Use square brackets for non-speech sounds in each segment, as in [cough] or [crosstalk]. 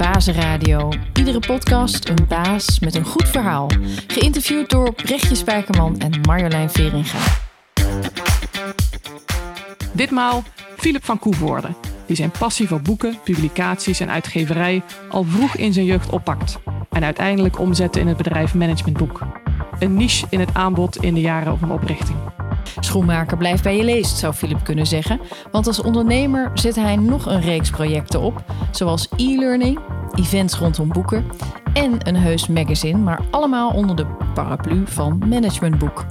Bazenradio. Iedere podcast een baas met een goed verhaal. Geïnterviewd door Brechtje Spijkerman en Marjolein Veringa. Ditmaal Philip van Koevoorde, die zijn passie voor boeken, publicaties en uitgeverij al vroeg in zijn jeugd oppakt en uiteindelijk omzette in het bedrijf Managementboek. Een niche in het aanbod in de jaren van oprichting. Schoenmaker blijft bij je leest, zou Philip kunnen zeggen. Want als ondernemer zet hij nog een reeks projecten op, zoals e-learning, events rondom boeken en een heus magazine, maar allemaal onder de paraplu van Managementboek.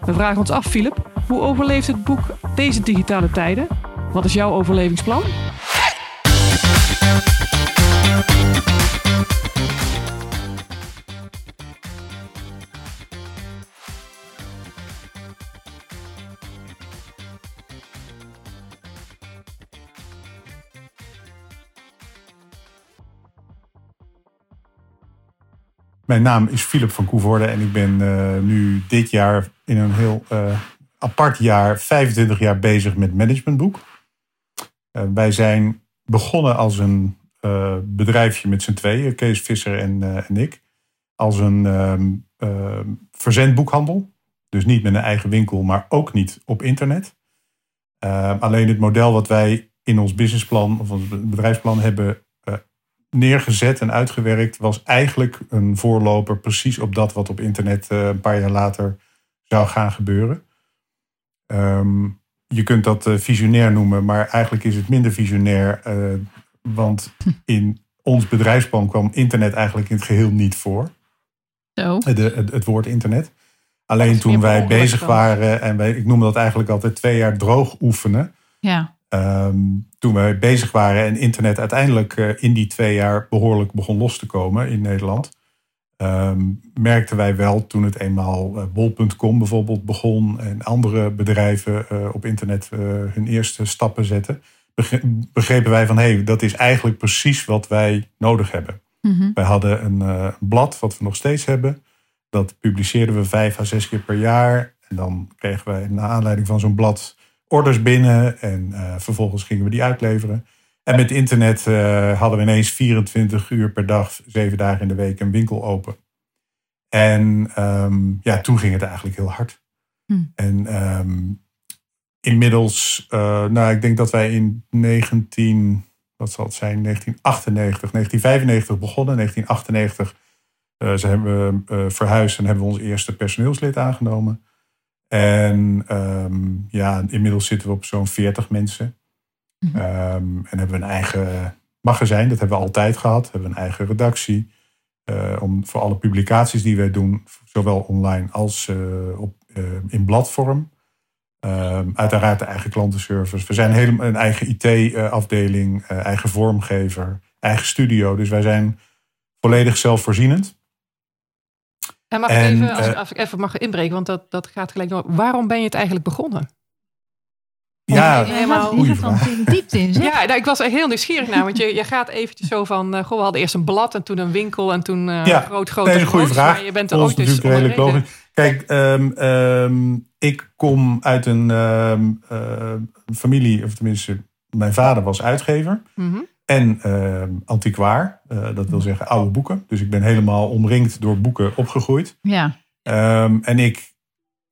We vragen ons af, Philip, hoe overleeft het boek deze digitale tijden? Wat is jouw overlevingsplan? Mijn naam is Philip van Koevoorde en ik ben uh, nu dit jaar in een heel uh, apart jaar, 25 jaar bezig met managementboek. Uh, wij zijn begonnen als een bedrijfje met z'n tweeën, Kees Visser en, en ik. Als een ehm, verzendboekhandel. Dus niet met een eigen winkel, maar ook niet op internet. alleen het model wat wij in ons businessplan of ons bedrijfsplan hebben neergezet en uitgewerkt, was eigenlijk een voorloper precies op dat wat op internet uh, een paar jaar later zou gaan gebeuren. Um, je kunt dat uh, visionair noemen, maar eigenlijk is het minder visionair, uh, want in ons bedrijfsplan kwam internet eigenlijk in het geheel niet voor. Zo. De, het, het woord internet. Alleen toen wij bezig waren, en wij, ik noem dat eigenlijk altijd twee jaar droog oefenen. Ja. Um, toen wij bezig waren en internet uiteindelijk uh, in die twee jaar behoorlijk begon los te komen in Nederland, um, merkten wij wel toen het eenmaal uh, bol.com bijvoorbeeld begon en andere bedrijven uh, op internet hun eerste stappen zetten, begrepen wij van hé, hey, dat is eigenlijk precies wat wij nodig hebben. Mm -hmm. Wij hadden een blad wat we nog steeds hebben. Dat publiceerden we vijf à zes keer per jaar. En dan kregen wij naar aanleiding van zo'n blad orders binnen en uh, vervolgens gingen we die uitleveren. En met internet uh, hadden we ineens 24 uur per dag, zeven dagen in de week een winkel open. En um, ja, toen ging het eigenlijk heel hard. Hm. En um, inmiddels, uh, nou ik denk dat wij in 19, wat zal het zijn, 1998, 1995 begonnen. 1998 zijn we verhuisd en hebben we ons eerste personeelslid aangenomen. En um, ja, inmiddels zitten we op zo'n 40 mensen. Mhm. Um, en hebben we een eigen magazijn, dat hebben we altijd gehad. Hebben we een eigen redactie. Uh, om, voor alle publicaties die wij doen, zowel online als uh, op, uh, in bladvorm. Um, uiteraard de eigen klantenservice. We zijn helemaal een eigen IT-afdeling, eigen vormgever, eigen studio. Dus wij zijn volledig zelfvoorzienend. En mag En, ik even, als, eh, als ik even mag inbreken, want dat, dat gaat gelijk door. Waarom ben je het eigenlijk begonnen? Ja, helemaal- de diepte in, zeg. Ja, nou, ik was er heel nieuwsgierig naar. Want je, je gaat eventjes zo van... eh, goh, we hadden eerst een blad en toen een winkel en toen eh Ja, groot, groot dat is en een goede groot. vraag. Maar je bent er ook dus redelijk logisch. Kijk, ehm, ehm, ik kom uit een ehm, eh, familie, of tenminste, mijn vader was uitgever Mhm. En ehm, antiquaar. Eh, dat wil zeggen oude boeken. Dus ik ben helemaal omringd door boeken opgegroeid. Ja. Ehm, en ik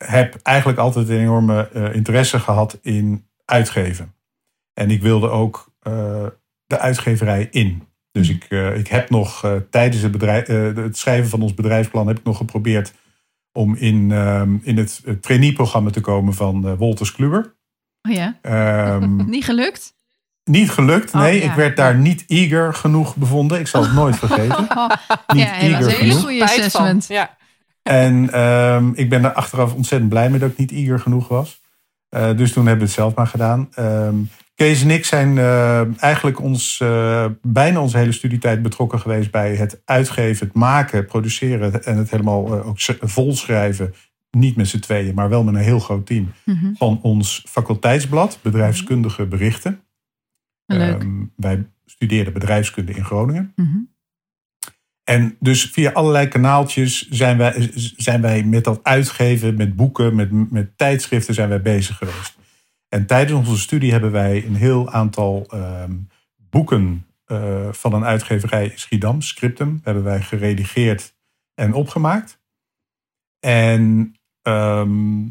heb eigenlijk altijd een enorme eh, interesse gehad in uitgeven. En ik wilde ook eh, de uitgeverij in. Dus ik, ik heb nog tijdens het, bedrijf, het schrijven van ons bedrijfsplan heb ik nog geprobeerd om in, ehm, in het, trainee-programma te komen van Wolters Kluwer. Oh ja. [laughs] Niet gelukt? Niet gelukt, Oh, nee. ja. Ik werd daar niet eager genoeg bevonden. Ik zal het nooit vergeten. [laughs] Oh, Niet ja, eager Een hele genoeg. goede assessment. Ja. En ehm, ik ben er achteraf ontzettend blij mee dat ik niet eager genoeg was. Eh, dus toen hebben we het zelf maar gedaan. Ehm, Kees en ik zijn eh, eigenlijk ons, eh, bijna onze hele studietijd betrokken geweest bij het uitgeven, het maken, produceren en het helemaal eh, ook volschrijven. Niet met z'n tweeën, maar wel met een heel groot team. Mhm. Van ons faculteitsblad, bedrijfskundige berichten. Leuk. Ehm, wij studeerden bedrijfskunde in Groningen. Mhm. En dus via allerlei kanaaltjes zijn wij, zijn wij met dat uitgeven, met boeken, met, met tijdschriften zijn wij bezig geweest. En tijdens onze studie hebben wij een heel aantal ehm, boeken eh, van een uitgeverij Schiedam, Scriptum, hebben wij geredigeerd en opgemaakt. En ehm,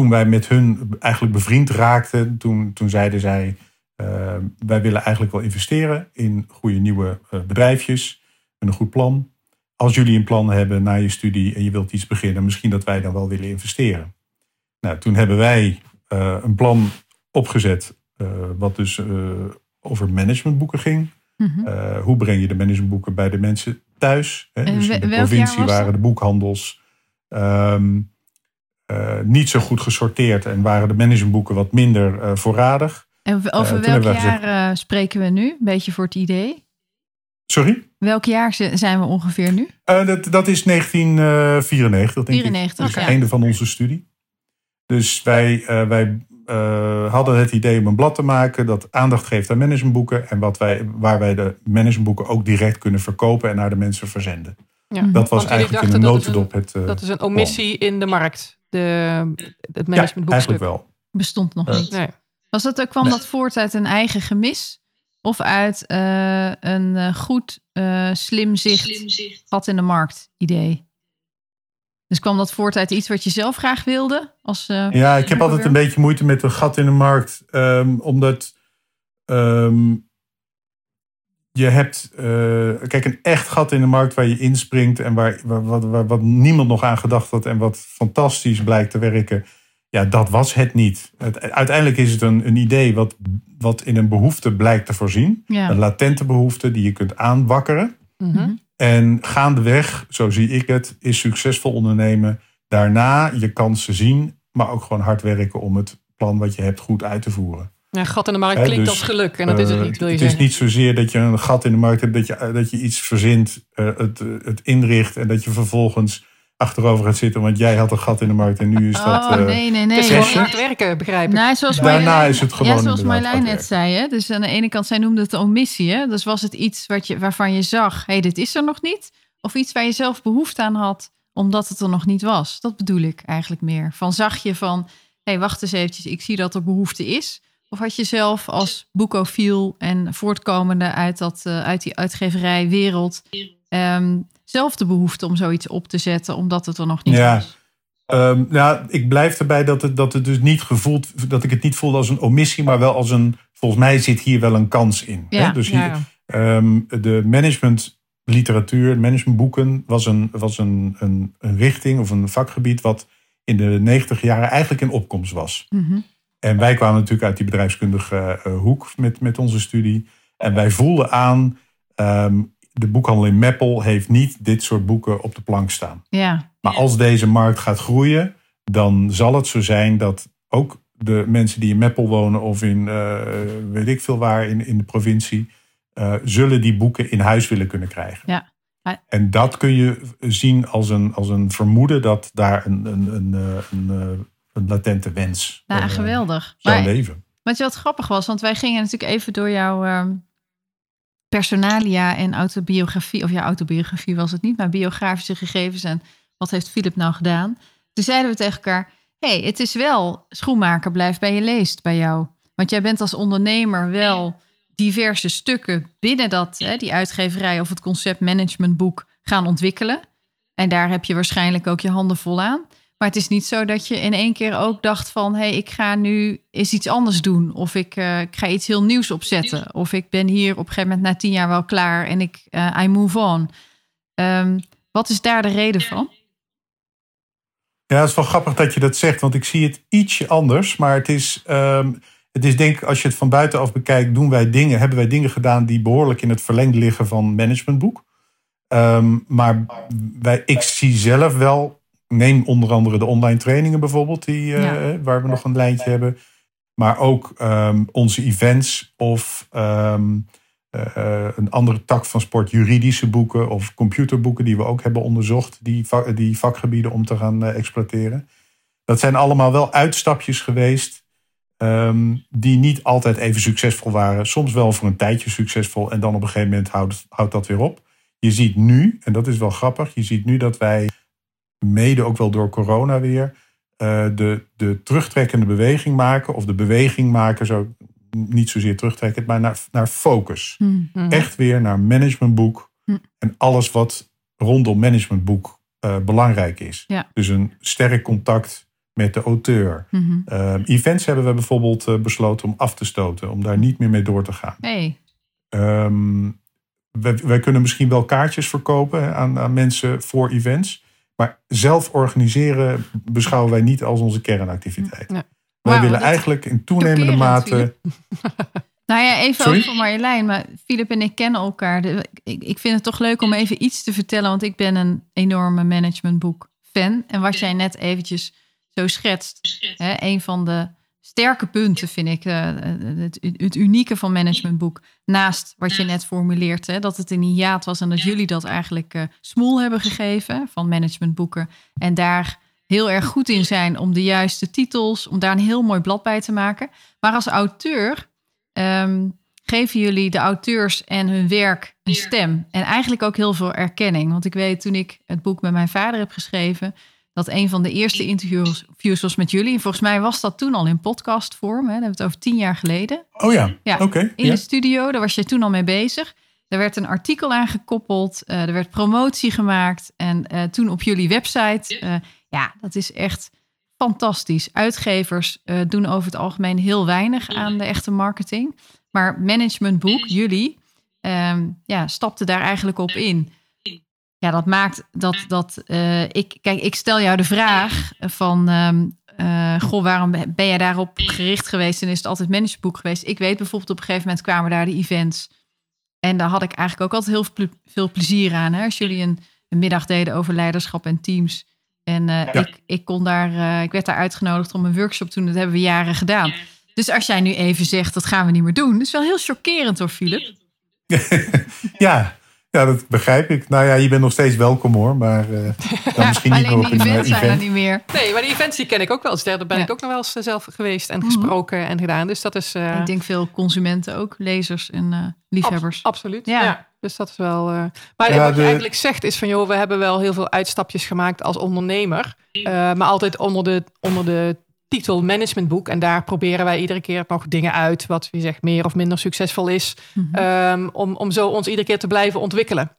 toen wij met hun eigenlijk bevriend raakten, toen, toen zeiden zij: uh, Wij willen eigenlijk wel investeren in goede nieuwe uh, bedrijfjes, met een goed plan. Als jullie een plan hebben na je studie en je wilt iets beginnen, misschien dat wij dan wel willen investeren. Nou, toen hebben wij uh, een plan opgezet, wat dus over managementboeken ging. Mm -hmm. hoe breng je de managementboeken bij de mensen thuis? Hè? Dus in de provincie waren de boekhandels. Um, uh, niet zo goed gesorteerd en waren de managementboeken wat minder uh, voorradig. En over uh, welk jaar gezegd, spreken we nu? Een beetje voor het idee. Sorry? Welk jaar zijn we ongeveer nu? dat, dat is 1994, denk 94, ik. Dus het einde van onze studie. Dus wij, wij hadden het idee om een blad te maken dat aandacht geeft aan managementboeken. En wat wij, waar wij de managementboeken ook direct kunnen verkopen en naar de mensen verzenden. Ja. Dat was eigenlijk in een notendop het. dat is een omissie plan. in de markt de, het managementboekstuk? Ja, eigenlijk wel. Bestond nog niet. Nee. Was dat, kwam dat voort uit een eigen gemis? Of uit uh, een uh, goed, uh, slim zicht, slim zicht, gat in de markt idee? Dus kwam dat voort uit iets wat je zelf graag wilde? Als, ja, ik heb altijd een beetje moeite met een gat in de markt. Um, omdat um, je hebt, uh, kijk, een echt gat in de markt waar je inspringt en waar, waar, waar, wat niemand nog aan gedacht had en wat fantastisch blijkt te werken. Ja, dat was het niet. Het, uiteindelijk is het een, een idee wat, wat in een behoefte blijkt te voorzien. Ja. Een latente behoefte die je kunt aanwakkeren. Mm -hmm. En gaandeweg, zo zie ik het, is succesvol ondernemen. Daarna je kansen zien, maar ook gewoon hard werken om het plan wat je hebt goed uit te voeren. Ja, gat in de markt klinkt dus, als geluk en dat is het niet, wil je Het zeggen. is niet zozeer dat je een gat in de markt hebt, dat je, dat je iets verzint, uh, het, het inricht en dat je vervolgens achterover gaat zitten, want jij had een gat in de markt en nu is dat. Oh, nee, nee, nee. Het is gewoon hard werken, begrijp ik. Nou, zoals Daarna Marjolein, is het gewoon. Ja, zoals Marjolein net zei. Hè? Dus aan de ene kant, zij noemde het een omissie. Hè? Dus was het iets wat je, waarvan je zag, hé, hey, dit is er nog niet. Of iets waar je zelf behoefte aan had, omdat het er nog niet was. Dat bedoel ik eigenlijk meer. Van zag je van, hé, hey, wacht eens eventjes, ik zie dat er behoefte is. Of had je zelf als boekofiel en voortkomende uit, dat, uh, uit die uitgeverijwereld um, zelf de behoefte om zoiets op te zetten, omdat het er nog niet ja. was? Um, nou, ik blijf erbij dat het, dat het dus niet gevoeld, dat ik het niet voelde als een omissie, maar wel als een, volgens mij zit hier wel een kans in. Ja, hè? Dus hier, ja, um, de managementliteratuur, managementboeken was, een, was een, een, een richting of een vakgebied wat in de negentig jaren eigenlijk in opkomst was. Mm -hmm. En wij kwamen natuurlijk uit die bedrijfskundige uh, hoek met, met onze studie. En wij voelden aan, um, de boekhandel in Meppel heeft niet dit soort boeken op de plank staan. Ja. Maar als deze markt gaat groeien, dan zal het zo zijn dat ook de mensen die in Meppel wonen of in uh, weet ik veel waar in, in de provincie, uh, zullen die boeken in huis willen kunnen krijgen. Ja. En dat kun je zien als een, als een vermoeden dat daar een, een, een, een, een latente wens. Uh, geweldig. Maar, leven. Wat je wat grappig was, want wij gingen natuurlijk even door jouw uh, personalia en autobiografie, of ja, autobiografie was het niet, maar biografische gegevens en wat heeft Philip nou gedaan. Toen zeiden we tegen elkaar, hey, het is wel schoenmaker blijft bij je leest bij jou. Want jij bent als ondernemer wel diverse stukken binnen dat, hè, die uitgeverij of het concept managementboek gaan ontwikkelen. En daar heb je waarschijnlijk ook je handen vol aan. Maar het is niet zo dat je in één keer ook dacht van... hé, hey, ik ga nu eens iets anders doen. Of ik, uh, ik ga iets heel nieuws opzetten. Of ik ben hier op een gegeven moment na tien jaar wel klaar... en ik uh, I move on. Um, wat is daar de reden van? Ja, het is wel grappig dat je dat zegt. Want ik zie het ietsje anders. Maar het is, um, het is denk ik, als je het van buitenaf bekijkt... doen wij dingen, hebben wij dingen gedaan die behoorlijk in het verlengde liggen van managementboek. Um, maar wij, ik zie zelf wel neem onder andere de online trainingen bijvoorbeeld, die, uh, ja. waar we nog een lijntje hebben. Maar ook um, onze events of um, uh, een andere tak van sport, juridische boeken of computerboeken die we ook hebben onderzocht, die, die vakgebieden om te gaan uh, exploiteren. Dat zijn allemaal wel uitstapjes geweest um, die niet altijd even succesvol waren. Soms wel voor een tijdje succesvol en dan op een gegeven moment houdt, houdt dat weer op. Je ziet nu, en dat is wel grappig, je ziet nu dat wij mede ook wel door corona weer, uh, de, de terugtrekkende beweging maken, of de beweging maken, zo niet zozeer terugtrekken, maar naar, naar focus. Hmm. Mhm. Echt weer naar managementboek Hm. en alles wat rondom managementboek eh, belangrijk is. Ja. Dus een sterk contact met de auteur. Mhm. Eh, events hebben we bijvoorbeeld eh, besloten om af te stoten, om daar niet meer mee door te gaan. Hey. Ehm, wij, wij kunnen misschien wel kaartjes verkopen aan, aan mensen voor events. Maar zelf organiseren beschouwen wij niet als onze kernactiviteit. Nee. Wij willen eigenlijk in toenemende mate. [laughs] Nou ja, even Sorry? over Marjolein. Maar Filip en ik kennen elkaar. Ik vind het toch leuk om even iets te vertellen. Want ik ben een enorme managementboek fan. En wat jij net eventjes zo schetst. Hè, een van de sterke punten vind ik. eh, het, het unieke van managementboek. Naast wat je net formuleert. Hè, dat het een hiaat was. En dat jullie dat eigenlijk eh smoel hebben gegeven. Van managementboeken. En daar heel erg goed in zijn om de juiste titels. Om daar een heel mooi blad bij te maken. Maar als auteur ehm, geven jullie de auteurs en hun werk een stem. En eigenlijk ook heel veel erkenning. Want ik weet toen ik het boek met mijn vader heb geschreven. Dat een van de eerste interviews was met jullie. En volgens mij was dat toen al in podcastvorm. Hè? Dan hebben we het over tien jaar geleden. Oh ja, Ja, oké. In ja. de studio, daar was je toen al mee bezig. Er werd een artikel aangekoppeld. eh er werd promotie gemaakt. En eh, toen op jullie website. eh, ja, dat is echt fantastisch. Uitgevers eh, doen over het algemeen heel weinig aan de echte marketing. Maar Managementboek, jullie, ehm, ja, stapten daar eigenlijk op in. Ja, dat maakt dat, dat eh, ik... Kijk, ik stel jou de vraag van... ehm, eh, goh, waarom ben jij daarop gericht geweest en is het altijd managementboek geweest? Ik weet bijvoorbeeld op een gegeven moment kwamen daar de events. En daar had ik eigenlijk ook altijd heel ple- veel plezier aan. Hè? Als jullie een, een middag deden over leiderschap en teams. En eh, Ja. ik, ik, kon daar, ik werd daar uitgenodigd om een workshop te doen. Dat hebben we jaren gedaan. Dus als jij nu even zegt, dat gaan we niet meer doen. Dat is wel heel chockerend hoor, Philip. [laughs] ja, ja, dat begrijp ik. Nou ja, je bent nog steeds welkom hoor. Maar eh, [laughs] dan misschien niet meer op een eh, events zijn er event. niet meer. Nee, maar die events die ken ik ook wel eens. Daar ben Ja. ik ook nog wel eens eh, zelf geweest en Mhm. gesproken en gedaan. Dus dat is... eh, Ik denk veel consumenten ook, lezers en eh, liefhebbers. abs- absoluut, Ja. ja. Dus dat is wel... eh, Maar Ja, wat de- je eigenlijk zegt is van... joh, we hebben wel heel veel uitstapjes gemaakt als ondernemer. eh, maar altijd onder de, onder de titel managementboek. En daar proberen wij iedere keer nog dingen uit... wat wie zegt meer of minder succesvol is. Mhm. ehm, om, om zo ons iedere keer te blijven ontwikkelen.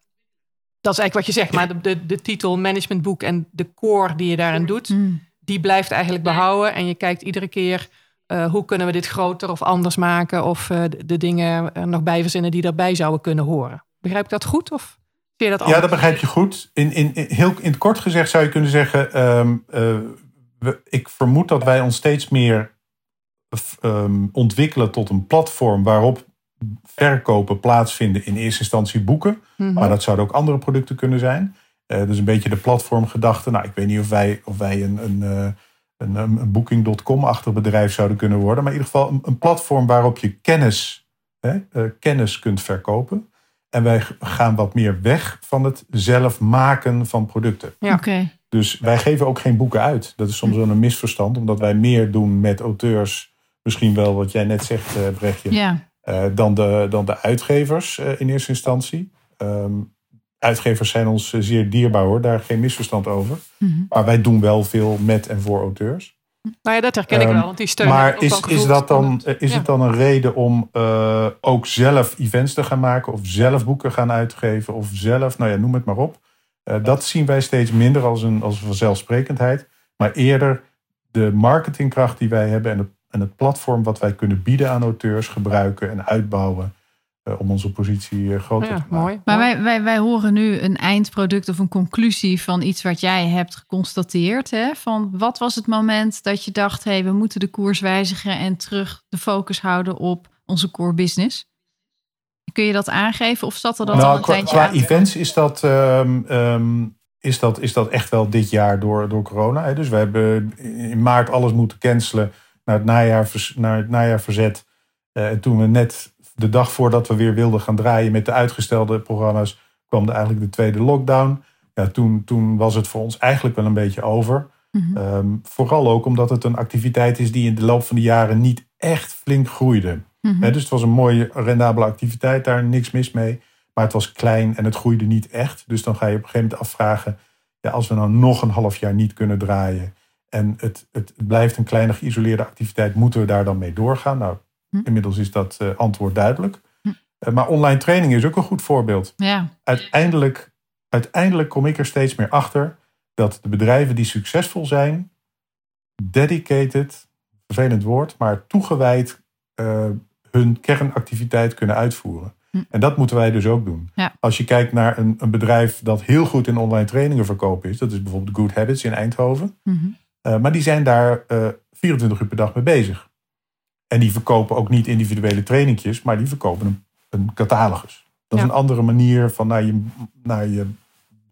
Dat is eigenlijk wat je zegt. Maar de, de, de titel managementboek en de core die je daarin doet... Mm. die blijft eigenlijk behouden. En je kijkt iedere keer eh, hoe kunnen we dit groter of anders maken. Of eh, de, de dingen er nog bij verzinnen die daarbij zouden kunnen horen. Begrijp ik dat goed? Of zie je dat Ja, dat begrijp je goed. In, in, in- heel, in het kort gezegd zou je kunnen zeggen... ehm, eh, we, ik vermoed dat wij ons steeds meer ehm, ontwikkelen tot een platform... waarop verkopen plaatsvinden in eerste instantie boeken. Mhm. Maar dat zouden ook andere producten kunnen zijn. Eh dus een beetje de platformgedachte. Nou, ik weet niet of wij, of wij een, een, eh, een, een, een Booking.com-achtig bedrijf zouden kunnen worden. Maar in ieder geval een, een platform waarop je kennis, hè, eh, kennis kunt verkopen. En wij gaan wat meer weg van het zelf maken van producten. Ja. Oké. Dus wij geven ook geen boeken uit. Dat is soms wel een misverstand, omdat wij meer doen met auteurs. Misschien wel wat jij net zegt, eh, Brechtje Ja. eh, dan, de, dan de uitgevers eh, in eerste instantie. Ehm, uitgevers zijn ons zeer dierbaar hoor, daar geen misverstand over. Mhm. Maar wij doen wel veel met en voor auteurs. Nou ja, dat herken ik Ehm, wel. Want die steun maar is, is, dat dan, is Ja. het dan een reden om ook zelf events te gaan maken? Of zelf boeken gaan uitgeven? Of zelf, nou ja, noem het maar op. Eh, dat zien wij steeds minder als een, als een vanzelfsprekendheid. Maar eerder de marketingkracht die wij hebben en het, en het platform wat wij kunnen bieden aan auteurs gebruiken en uitbouwen. eh, om onze positie eh, groter te Ja, maken. mooi. Maar wij, wij, wij horen nu een eindproduct of een conclusie van iets wat jij hebt geconstateerd. Hè? Van wat was het moment dat je dacht, hé, hey, we moeten de koers wijzigen en terug de focus houden op onze core business? Kun je dat aangeven of zat er al Nou, een qua, tijdje qua aan? events is dat, ehm, ehm, is, dat, is dat echt wel dit jaar door, door corona. Hè? Dus we hebben in maart alles moeten cancelen naar het najaar, naar het najaar verzet. Eh, en toen we net de dag voordat we weer wilden gaan draaien met de uitgestelde programma's, kwam er eigenlijk de tweede lockdown. Ja, toen, toen was het voor ons eigenlijk wel een beetje over. Mhm. Ehm, vooral ook omdat het een activiteit is die in de loop van de jaren niet echt flink groeide. Mhm. Dus het was een mooie, rendabele activiteit, daar niks mis mee. Maar het was klein en het groeide niet echt. Dus dan ga je op een gegeven moment afvragen: ja, als we nou nog een half jaar niet kunnen draaien. en het, het blijft een kleine geïsoleerde activiteit, moeten we daar dan mee doorgaan? Nou, Hm. Inmiddels is dat eh, antwoord duidelijk. Hm. Eh, maar online training is ook een goed voorbeeld. Ja. Uiteindelijk, uiteindelijk kom ik er steeds meer achter dat de bedrijven die succesvol zijn, dedicated, vervelend woord, maar toegewijd eh, hun kernactiviteit kunnen uitvoeren. Hm. En dat moeten wij dus ook doen. Ja. Als je kijkt naar een, een bedrijf dat heel goed in online trainingen verkopen is, dat is bijvoorbeeld Good Habits in Eindhoven. Mhm. Uh, maar die zijn daar uh, 24 uur per dag mee bezig. En die verkopen ook niet individuele trainingjes, maar die verkopen een, een catalogus. Dat Ja. is een andere manier van naar je, naar je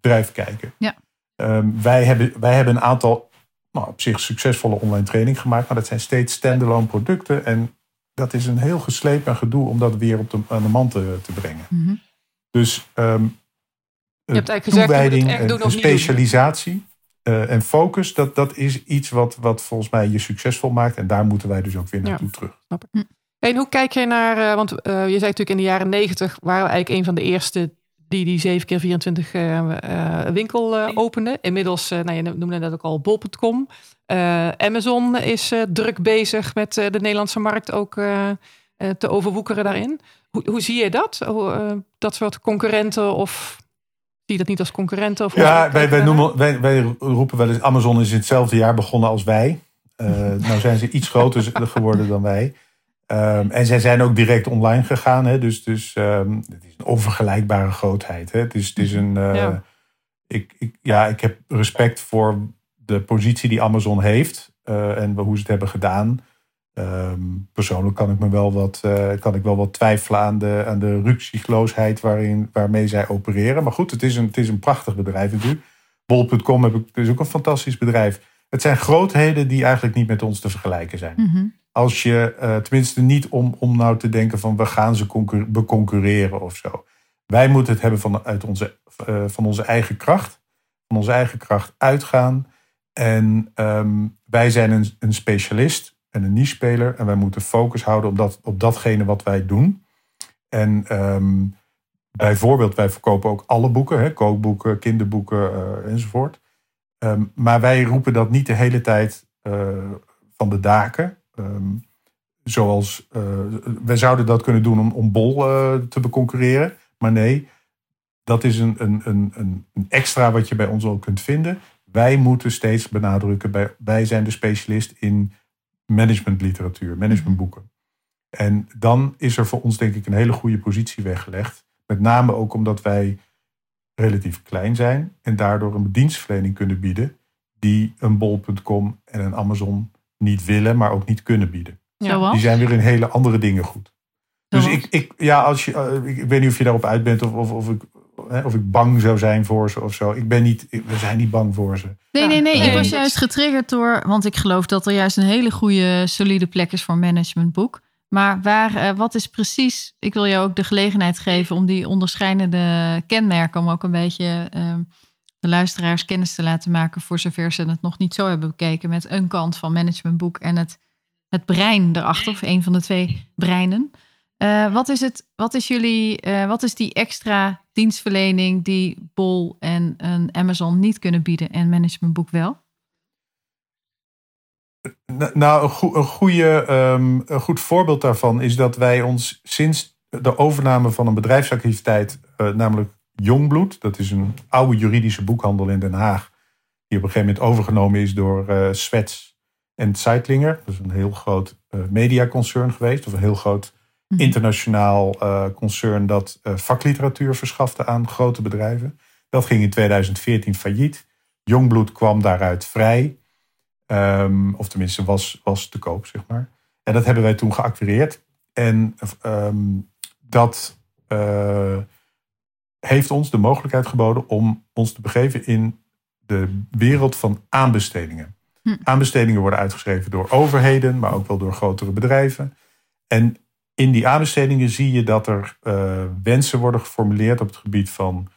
bedrijf kijken. Ja. Um, wij, hebben, wij hebben een aantal nou, op zich succesvolle online training gemaakt, maar dat zijn steeds standalone producten. En dat is een heel geslepen gedoe om dat weer op de, aan de man te, te brengen. Mhm. Dus um, Je hebt eigenlijk gezegd, je moet toewijding, echt en- specialisatie eh, en focus, dat, dat is iets wat, wat volgens mij je succesvol maakt. En daar moeten wij dus ook weer Ja. naartoe terug. En hoe kijk jij naar, eh, want eh, je zei natuurlijk in de jaren negentig waren we eigenlijk een van de eerste die die 7 keer 24 eh, eh, winkel opende. Inmiddels, nou, je noemde net ook al bol.com. Eh, Amazon is eh, druk bezig met eh, de Nederlandse markt ook te overwoekeren daarin. Hoe, hoe zie je dat? Hoe, dat soort concurrenten of zie je dat niet als concurrenten? Of Ja, wij, wij, noemen, wij, wij roepen wel eens, Amazon is in hetzelfde jaar begonnen als wij. [laughs] Nou zijn ze iets groter geworden dan wij. Ehm, en zij zijn ook direct online gegaan. Hè? Dus, dus ehm, het is een onvergelijkbare grootheid. Hè? Het is, het is een, eh, Ja. ik, ik, ja, ik heb respect voor de positie die Amazon heeft. eh, en hoe ze het hebben gedaan. Ehm, persoonlijk kan ik me wel wat, eh, kan ik wel wat twijfelen aan de, aan de ruksigloosheid waarin, waarmee zij opereren. Maar goed, het is een, het is een prachtig bedrijf natuurlijk. Bol.com heb ik- is ook een fantastisch bedrijf. Het zijn grootheden die eigenlijk niet met ons te vergelijken zijn. Mhm. Als je, eh, tenminste niet om, om nou te denken van we gaan ze concur- beconcurreren of zo. Wij moeten het hebben van, uit onze, van onze eigen kracht. Van onze eigen kracht uitgaan. En ehm, wij zijn een, een specialist en een niche-speler. En wij moeten focus houden op, dat, op datgene wat wij doen. En ehm, bijvoorbeeld, wij verkopen ook alle boeken. Hè, kookboeken, kinderboeken eh, enzovoort. Ehm, maar wij roepen dat niet de hele tijd eh, van de daken. Zoals, eh, wij zouden dat kunnen doen om, om Bol te beconcurreren. Maar nee, dat is een, een, een een extra wat je bij ons ook kunt vinden. Wij moeten steeds benadrukken, bij, wij zijn de specialist in managementliteratuur, managementboeken. En dan is er voor ons denk ik een hele goede positie weggelegd. Met name ook omdat wij relatief klein zijn en daardoor een dienstverlening kunnen bieden die een bol.com en een Amazon niet willen, maar ook niet kunnen bieden. Ja. Zoals? Die zijn weer in hele andere dingen goed. Dus ik, ik, ja, als je, eh, ik, weet niet of je daarop uit bent of, of, of, ik, of ik bang zou zijn voor ze of zo. Ik ben niet, we zijn niet bang voor ze. Nee, nee, nee. Ik was juist getriggerd door, want ik geloof dat er juist een hele goede, solide plek is voor een managementboek. Maar waar, eh, wat is precies, ik wil jou ook de gelegenheid geven om die onderscheidende kenmerken, om ook een beetje eh, de luisteraars kennis te laten maken, voor zover ze het nog niet zo hebben bekeken, met een kant van managementboek en het, het brein erachter, of een van de twee breinen. Eh, wat is het, wat is jullie, eh, wat is die extra dienstverlening die Bol en een Amazon niet kunnen bieden en managementboek wel? Nou, een, goe- een, goede, ehm, een goed voorbeeld daarvan is dat wij ons sinds de overname van een bedrijfsactiviteit, eh, namelijk Jongbloed, dat is een oude juridische boekhandel in Den Haag, die op een gegeven moment overgenomen is door eh Swets en Zeitlinger. Dat is een heel groot eh, mediaconcern geweest, of een heel groot. Internationaal eh, concern dat eh, vakliteratuur verschafte aan grote bedrijven. Dat ging in 2014 failliet. Jongbloed kwam daaruit vrij. Ehm, of tenminste was, was te koop, zeg maar. En dat hebben wij toen geacquireerd. En ehm, dat eh, heeft ons de mogelijkheid geboden om ons te begeven in de wereld van aanbestedingen. Hm. Aanbestedingen worden uitgeschreven door overheden, maar ook wel door grotere bedrijven. En in die aanbestedingen zie je dat er eh, wensen worden geformuleerd op het gebied van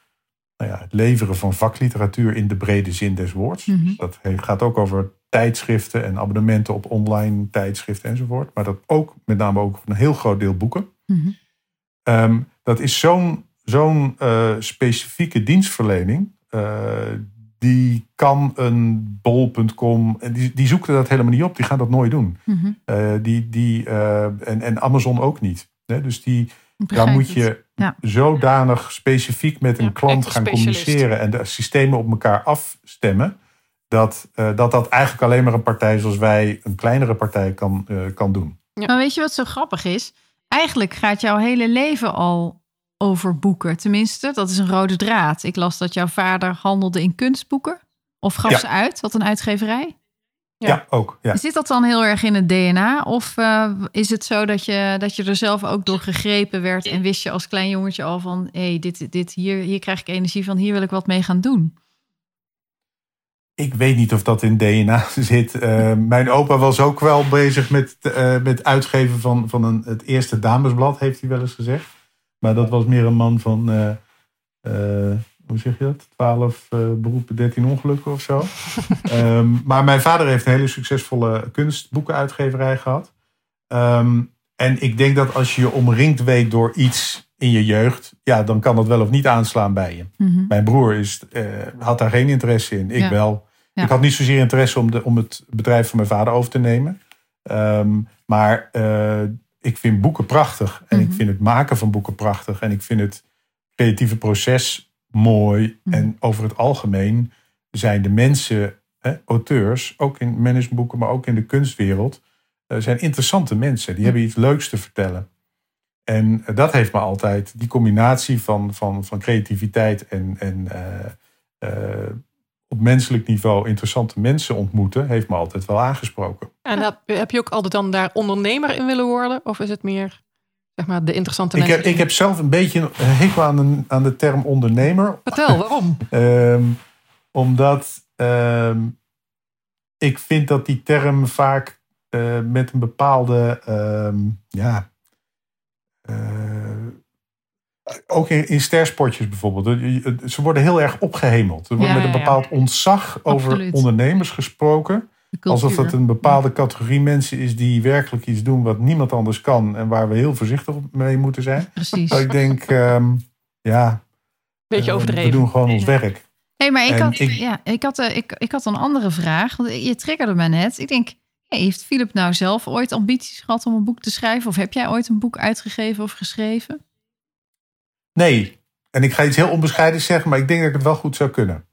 nou ja, het leveren van vakliteratuur in de brede zin des woords. Mhm. Dat he- gaat ook over tijdschriften en abonnementen op online tijdschriften enzovoort. Maar dat ook met name ook een heel groot deel boeken. Mhm. Ehm, dat is zo'n zo'n eh, specifieke dienstverlening. eh, die kan een bol.com, die, die zoeken dat helemaal niet op. Die gaan dat nooit doen. Mhm. Eh, die, die, eh, en, en Amazon ook niet. Hè? Dus die, daar moet je Ja. zodanig specifiek met een Ja, klant gaan specialist. communiceren en de systemen op elkaar afstemmen. Dat, eh, dat dat eigenlijk alleen maar een partij zoals wij, een kleinere partij, kan, kan doen. Maar weet je wat zo grappig is? Eigenlijk gaat jouw hele leven al over boeken. Tenminste, dat is een rode draad. Ik las dat jouw vader handelde in kunstboeken. Of gaf Ja. ze uit, wat een uitgeverij. Ja. Ja, ook. Ja. Zit dat dan heel erg in het DNA? Of eh, is het zo dat je, dat je er zelf ook door gegrepen werd... en wist je als klein jongetje al van... hé, hey, dit, dit, hier, hier krijg ik energie van, hier wil ik wat mee gaan doen? Ik weet niet of dat in DNA [laughs] zit. Eh, mijn opa was ook wel bezig met, eh, met uitgeven van, van een, het eerste damesblad, heeft hij wel eens gezegd. Maar dat was meer een man van, eh, eh, hoe zeg je dat? 12 eh, beroepen, 13 ongelukken of zo. [laughs] Ehm, maar mijn vader heeft een hele succesvolle kunstboekenuitgeverij gehad. Ehm, en ik denk dat als je je omringd weet door iets in je jeugd, ja, dan kan dat wel of niet aanslaan bij je. Mhm. Mijn broer is, had daar geen interesse in. Ik Ja. wel. Ja. Ik had niet zozeer interesse om, de, om het bedrijf van mijn vader over te nemen. Ehm, maar ik vind boeken prachtig. En Mhm. ik vind het maken van boeken prachtig. En ik vind het creatieve proces mooi. Mhm. En over het algemeen zijn de mensen, hè, auteurs, ook in managementboeken, maar ook in de kunstwereld, eh, zijn interessante mensen. Die hebben iets leuks te vertellen. En eh, dat heeft me altijd, die combinatie van, van, van creativiteit en, en eh, op menselijk niveau interessante mensen ontmoeten, heeft me altijd wel aangesproken. En heb je ook altijd dan daar ondernemer in willen worden? Of is het meer zeg maar, de interessante Ik mensen? heb, ik heb zelf een beetje een hekel aan de, aan de term ondernemer. Vertel, waarom? [laughs] Ehm, omdat ehm, ik vind dat die term vaak eh, met een bepaalde, ehm, ja, eh, ook in, in stersportjes bijvoorbeeld. Ze worden heel erg opgehemeld. Er wordt Ja, met een bepaald ontzag over Absoluut. ondernemers gesproken. Alsof dat een bepaalde categorie mensen is die werkelijk iets doen wat niemand anders kan. En waar we heel voorzichtig mee moeten zijn. Precies. Maar ik denk, ehm, ja, Beetje eh, overdreven. we doen gewoon ons werk. Hey, maar ik had, ik- ja, ik, had, eh, ik, ik had een andere vraag. Want je triggerde me net. Ik denk, hey, heeft Philip nou zelf ooit ambities gehad om een boek te schrijven? Of heb jij ooit een boek uitgegeven of geschreven? Nee. En ik ga iets heel onbescheidens zeggen, maar ik denk dat ik het wel goed zou kunnen.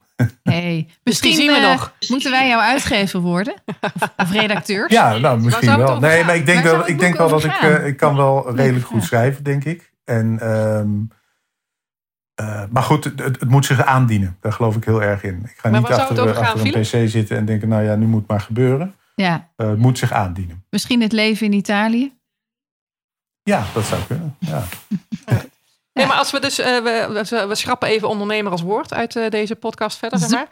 Hey, [laughs] misschien zien we eh, nog. moeten wij jouw uitgever worden? Of, of redacteurs? Ja, nou misschien wel. Nee, gaan? maar ik denk Waar wel, ik denk wel dat ik, eh, ik kan wel redelijk goed ja. schrijven, denk ik. En, ehm, eh, maar goed, het, het moet zich aandienen. Daar geloof ik heel erg in. Ik ga Maar niet achter, een pc zitten en denken, nou ja, nu moet het maar gebeuren. Ja, Eh, het moet zich aandienen. misschien het leven in Italië. Ja, dat zou kunnen. Ja. [laughs] Nee, maar als we dus, eh, we, we, we schrappen even ondernemer als woord uit eh, deze podcast verder, zeg maar.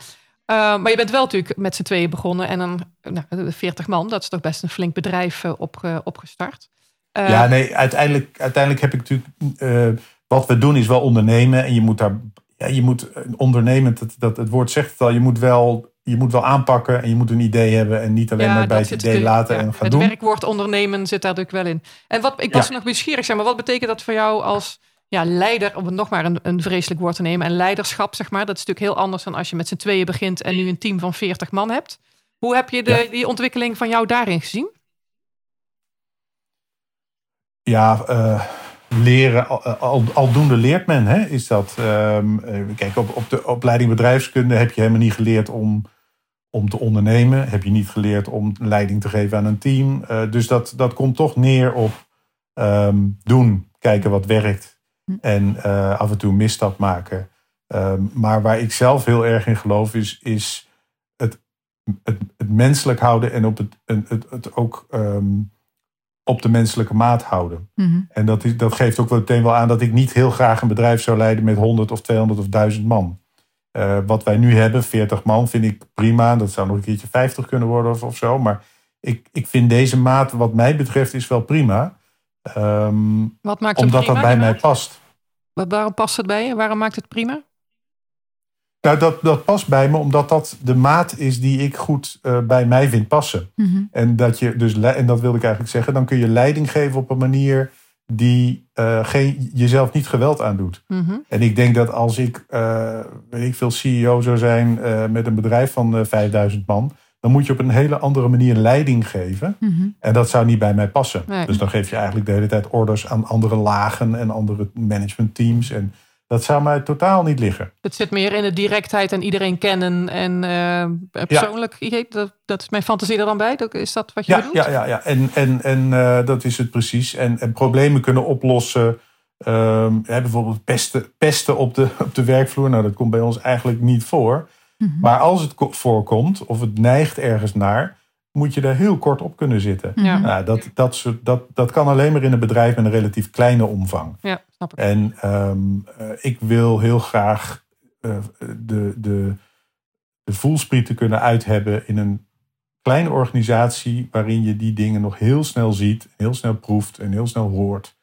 Eh, maar je bent wel natuurlijk met z'n tweeën begonnen en een nou, 40 man, dat is toch best een flink bedrijf opge- opgestart. Eh, Ja, nee, uiteindelijk, uiteindelijk heb ik natuurlijk. eh, wat we doen is wel ondernemen. En je moet daar. Ja, je moet ondernemend, dat, dat, het woord zegt het al. Je moet, wel, je moet wel aanpakken en je moet een idee hebben. En niet alleen ja, maar bij het idee laten ja, en gaan Het doen. werkwoord ondernemen zit daar natuurlijk wel in. En wat, ik was Ja. nog nieuwsgierig, zeg maar, wat betekent dat voor jou als ja, leider, om het nog maar een, een vreselijk woord te nemen, en leiderschap, zeg maar. Dat is natuurlijk heel anders dan als je met z'n tweeën begint en nu een team van 40 man hebt. Hoe heb je de, Ja. die ontwikkeling van jou daarin gezien? Ja, eh, leren, al, al, aldoende leert men, hè, is dat. Ehm, eh, kijk, op, op de opleiding bedrijfskunde heb je helemaal niet geleerd om, om te ondernemen. Heb je niet geleerd om leiding te geven aan een team. Eh, dus dat, dat komt toch neer op ehm, doen, kijken wat werkt. Hm. En eh, af en toe misstap maken. Ehm, maar waar ik zelf heel erg in geloof is, is het, het, het menselijk houden en op het, het, het, ook ehm, op de menselijke maat houden. Mhm. En dat, is, dat geeft ook wel meteen wel aan dat ik niet heel graag een bedrijf zou leiden met 100 of 200 of 1000 man. Eh, wat wij nu hebben, 40 man, vind ik prima. Dat zou nog een keertje 50 kunnen worden of, of zo. Maar ik, ik vind deze maat, wat mij betreft, is wel prima. Ehm, Wat maakt omdat prima, dat bij mij past. Wa- Waarom past het bij je? Waarom maakt het prima? Nou, dat, dat past bij me, omdat dat de maat is die ik goed eh, bij mij vind passen. Mhm. En dat je dus, en dat wilde ik eigenlijk zeggen, dan kun je leiding geven op een manier die uh, geen, jezelf niet geweld aandoet. Mm En ik denk dat als ik, uh, weet ik veel, CEO zou zijn met een bedrijf van 5000 man, dan moet je op een hele andere manier leiding geven. Mhm. En dat zou niet bij mij passen. Nee. Dus dan geef je eigenlijk de hele tijd orders aan andere lagen en andere managementteams. En dat zou mij totaal niet liggen. Het zit meer in de directheid en iedereen kennen en uh, persoonlijk. Ja. Dat, dat is mijn fantasie er dan bij. Is dat wat je ja, bedoelt? Ja, ja, ja. en, en, en uh, dat is het precies. En, en problemen kunnen oplossen. Um, hè, bijvoorbeeld pesten, pesten op, de, [laughs] op de werkvloer. Nou, dat komt bij ons eigenlijk niet voor. Mm -hmm. Maar als het voorkomt of het neigt ergens naar, moet je daar heel kort op kunnen zitten. Ja. Nou, dat, dat, soort, dat, dat kan alleen maar in een bedrijf met een relatief kleine omvang. Ja, snap ik. En um, uh, ik wil heel graag uh, de, de, de voelsprieten kunnen uithebben in een kleine organisatie waarin je die dingen nog heel snel ziet, heel snel proeft en heel snel hoort.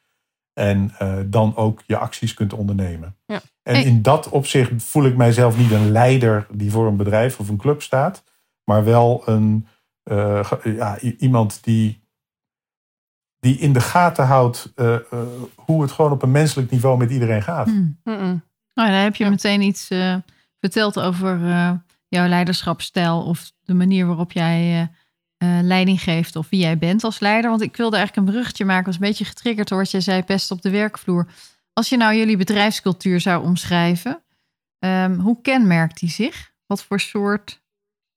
En uh, dan ook je acties kunt ondernemen. Ja. En in dat opzicht voel ik mijzelf niet een leider die voor een bedrijf of een club staat, maar wel een, uh, ja, iemand die, die in de gaten houdt uh, hoe het gewoon op een menselijk niveau met iedereen gaat. Hmm. Mm -mm. Nou, dan heb je Ja. meteen iets uh, verteld over uh, jouw leiderschapsstijl of de manier waarop jij uh, leiding geeft of wie jij bent als leider. Want ik wilde eigenlijk een bruggetje maken, was een beetje getriggerd door wat jij zei, pest op de werkvloer. Als je nou jullie bedrijfscultuur zou omschrijven, um, hoe kenmerkt die zich? Wat voor soort